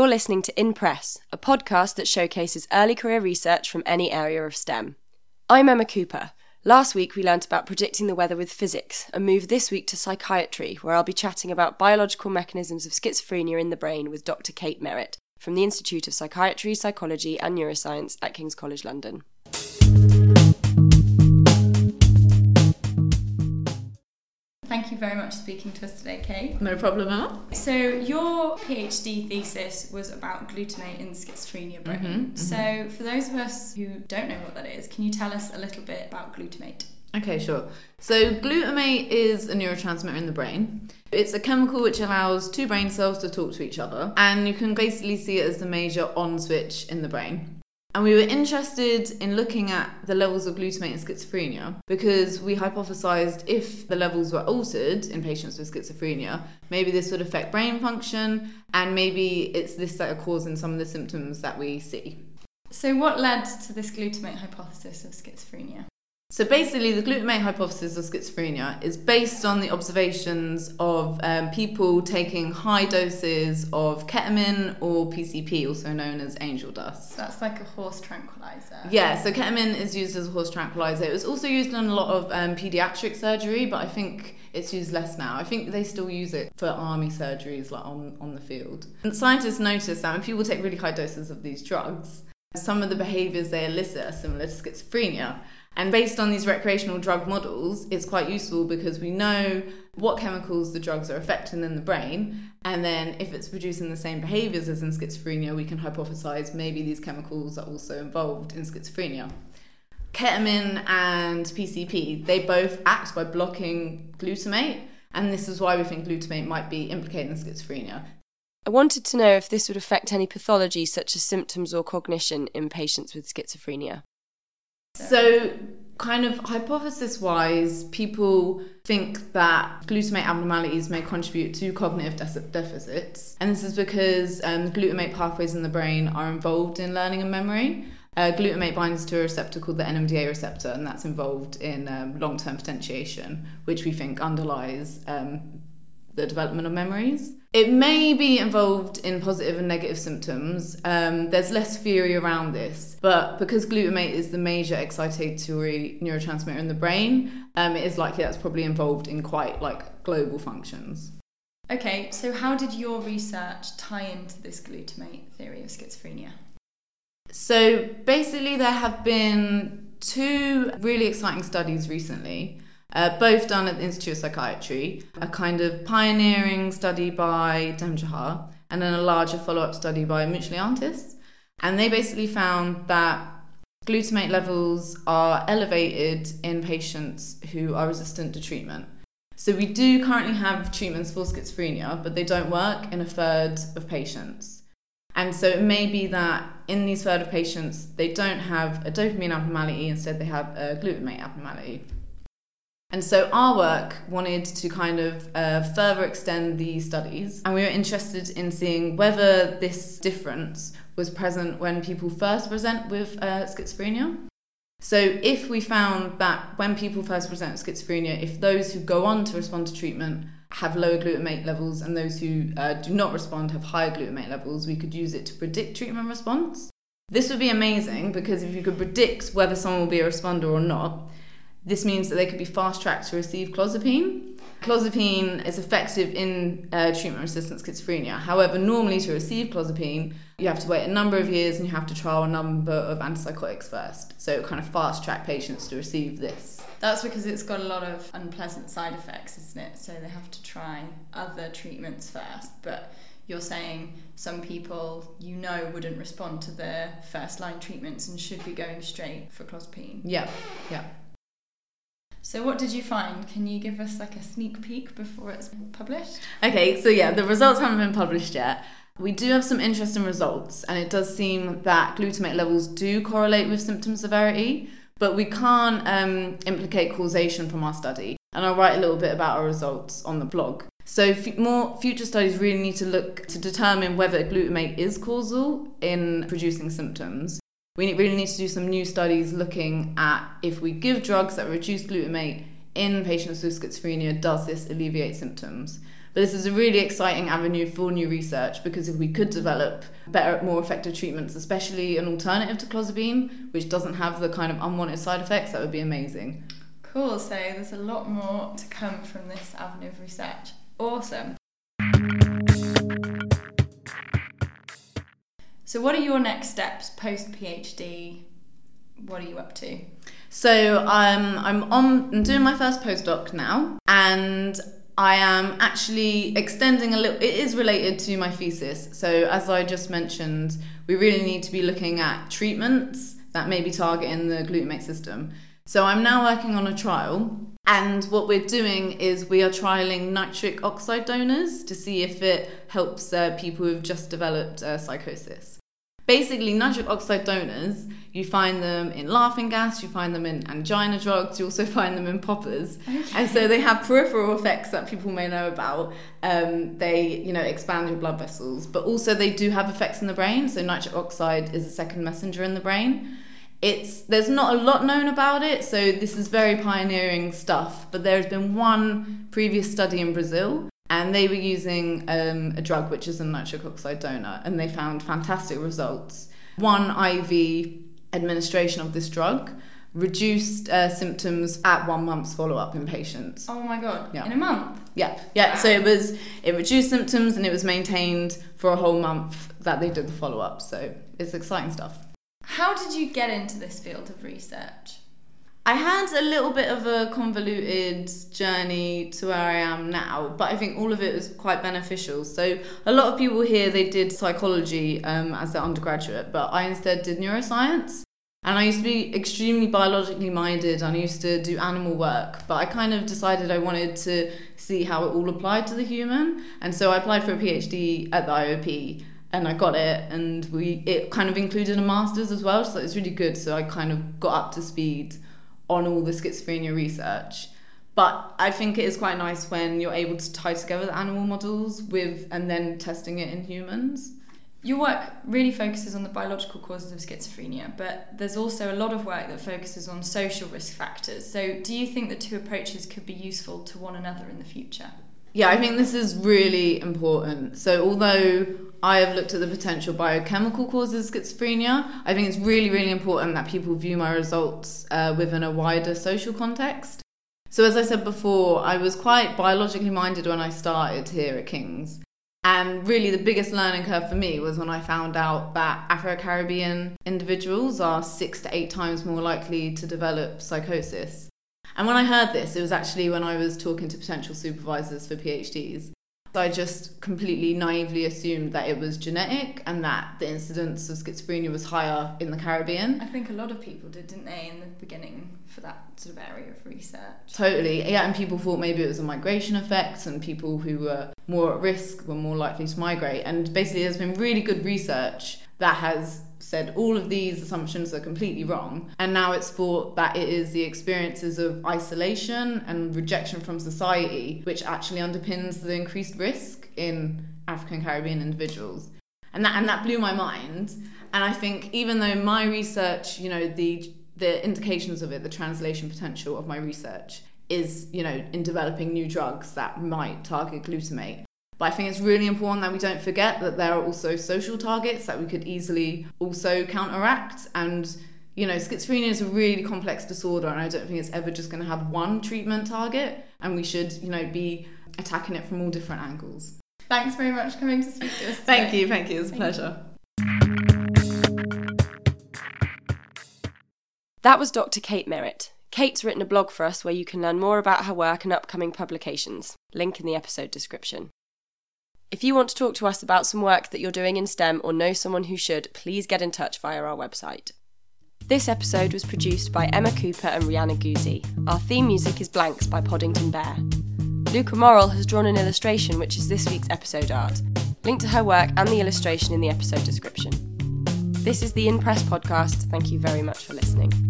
You're listening to In Press, a podcast that showcases early career research from any area of STEM. I'm Emma Cooper. Last week we learnt about predicting the weather with physics, and move this week to psychiatry, where I'll be chatting about biological mechanisms of schizophrenia in the brain with Dr. Kate Merritt from the Institute of Psychiatry, Psychology and Neuroscience at King's College London. Very much for speaking to us today, Kate. No problem, Emma. So, your PhD thesis was about glutamate in schizophrenia brain. Mhm, mhm. So, for those of us who don't know what that is, can you tell us a little bit about glutamate? Okay, sure. So, glutamate is a neurotransmitter in the brain. It's a chemical which allows two brain cells to talk to each other, and you can basically see it as the major on switch in the brain. And we were interested in looking at the levels of glutamate in schizophrenia because we hypothesized if the levels were altered in patients with schizophrenia, maybe this would affect brain function, and maybe it's this that are causing some of the symptoms that we see. So, what led to this glutamate hypothesis of schizophrenia? So basically, the glutamate hypothesis of schizophrenia is based on the observations of um, people taking high doses of ketamine or PCP, also known as angel dust. That's like a horse tranquilizer. Yeah, so ketamine is used as a horse tranquilizer. It was also used in a lot of um, pediatric surgery, but I think it's used less now. I think they still use it for army surgeries, like on, on the field. And scientists noticed that when people take really high doses of these drugs, some of the behaviors they elicit are similar to schizophrenia. And based on these recreational drug models, it's quite useful because we know what chemicals the drugs are affecting in the brain. And then if it's producing the same behaviors as in schizophrenia, we can hypothesize maybe these chemicals are also involved in schizophrenia. Ketamine and PCP, they both act by blocking glutamate. And this is why we think glutamate might be implicated in schizophrenia. I wanted to know if this would affect any pathology such as symptoms or cognition in patients with schizophrenia. So, kind of hypothesis wise, people think that glutamate abnormalities may contribute to cognitive de- deficits. And this is because um, glutamate pathways in the brain are involved in learning and memory. Uh, glutamate binds to a receptor called the NMDA receptor, and that's involved in um, long term potentiation, which we think underlies um, the development of memories. It may be involved in positive and negative symptoms. Um, there's less theory around this, but because glutamate is the major excitatory neurotransmitter in the brain, um, it is likely that's probably involved in quite like global functions. Okay, so how did your research tie into this glutamate theory of schizophrenia? So basically, there have been two really exciting studies recently. Uh, both done at the Institute of Psychiatry, a kind of pioneering study by Demjaha, and then a larger follow up study by Mouchlianitis. And they basically found that glutamate levels are elevated in patients who are resistant to treatment. So we do currently have treatments for schizophrenia, but they don't work in a third of patients. And so it may be that in these third of patients, they don't have a dopamine abnormality, instead, they have a glutamate abnormality. And so our work wanted to kind of uh, further extend these studies, and we were interested in seeing whether this difference was present when people first present with uh, schizophrenia. So if we found that when people first present with schizophrenia, if those who go on to respond to treatment have lower glutamate levels and those who uh, do not respond have higher glutamate levels, we could use it to predict treatment response. This would be amazing because if you could predict whether someone will be a responder or not, this means that they could be fast tracked to receive clozapine. Clozapine is effective in uh, treatment resistant schizophrenia. However, normally to receive clozapine, you have to wait a number of years and you have to trial a number of antipsychotics first. So, it kind of fast track patients to receive this. That's because it's got a lot of unpleasant side effects, isn't it? So they have to try other treatments first. But you're saying some people you know wouldn't respond to the first line treatments and should be going straight for clozapine. Yeah, yeah. So, what did you find? Can you give us like a sneak peek before it's published? Okay, so yeah, the results haven't been published yet. We do have some interesting results, and it does seem that glutamate levels do correlate with symptom severity, but we can't um, implicate causation from our study. And I'll write a little bit about our results on the blog. So, f- more future studies really need to look to determine whether glutamate is causal in producing symptoms. We really need to do some new studies looking at if we give drugs that reduce glutamate in patients with schizophrenia, does this alleviate symptoms? But this is a really exciting avenue for new research because if we could develop better, more effective treatments, especially an alternative to clozapine, which doesn't have the kind of unwanted side effects, that would be amazing. Cool, so there's a lot more to come from this avenue of research. Awesome. So, what are your next steps post PhD? What are you up to? So um, I'm on I'm doing my first postdoc now, and I am actually extending a little. It is related to my thesis. So as I just mentioned, we really need to be looking at treatments that may be targeting the glutamate system. So I'm now working on a trial, and what we're doing is we are trialing nitric oxide donors to see if it helps uh, people who've just developed uh, psychosis basically nitric oxide donors you find them in laughing gas you find them in angina drugs you also find them in poppers. Okay. and so they have peripheral effects that people may know about. Um, they you know expand your blood vessels but also they do have effects in the brain. So nitric oxide is a second messenger in the brain. It's there's not a lot known about it so this is very pioneering stuff but there's been one previous study in brazil and they were using um, a drug which is a nitric oxide donor, and they found fantastic results. One IV administration of this drug reduced uh, symptoms at one month's follow up in patients. Oh my god! Yeah. In a month. Yeah, yeah. Wow. So it was it reduced symptoms and it was maintained for a whole month that they did the follow up. So it's exciting stuff. How did you get into this field of research? I had a little bit of a convoluted journey to where I am now, but I think all of it was quite beneficial. So a lot of people here they did psychology um, as their undergraduate, but I instead did neuroscience. And I used to be extremely biologically minded and I used to do animal work, but I kind of decided I wanted to see how it all applied to the human. And so I applied for a PhD at the IOP and I got it and we it kind of included a master's as well, so it was really good. So I kind of got up to speed on all the schizophrenia research. But I think it is quite nice when you're able to tie together the animal models with and then testing it in humans. Your work really focuses on the biological causes of schizophrenia, but there's also a lot of work that focuses on social risk factors. So, do you think the two approaches could be useful to one another in the future? Yeah, I think this is really important. So, although I have looked at the potential biochemical causes of schizophrenia, I think it's really, really important that people view my results uh, within a wider social context. So, as I said before, I was quite biologically minded when I started here at King's. And really, the biggest learning curve for me was when I found out that Afro Caribbean individuals are six to eight times more likely to develop psychosis. And when I heard this, it was actually when I was talking to potential supervisors for PhDs. So I just completely naively assumed that it was genetic and that the incidence of schizophrenia was higher in the Caribbean. I think a lot of people did, didn't they, in the beginning for that sort of area of research? Totally, yeah, and people thought maybe it was a migration effect and people who were more at risk were more likely to migrate. And basically, there's been really good research that has said all of these assumptions are completely wrong. And now it's thought that it is the experiences of isolation and rejection from society which actually underpins the increased risk in African Caribbean individuals. And that and that blew my mind. And I think even though my research, you know, the the indications of it, the translation potential of my research is, you know, in developing new drugs that might target glutamate. But I think it's really important that we don't forget that there are also social targets that we could easily also counteract. And, you know, schizophrenia is a really complex disorder, and I don't think it's ever just going to have one treatment target. And we should, you know, be attacking it from all different angles. Thanks very much for coming to speak to us. Today. thank you, thank you. It was a pleasure. That was Dr. Kate Merritt. Kate's written a blog for us where you can learn more about her work and upcoming publications. Link in the episode description. If you want to talk to us about some work that you're doing in STEM or know someone who should, please get in touch via our website. This episode was produced by Emma Cooper and Rihanna Guzzi. Our theme music is Blanks by Podington Bear. Luca Morrill has drawn an illustration, which is this week's episode art. Link to her work and the illustration in the episode description. This is the In Press podcast. Thank you very much for listening.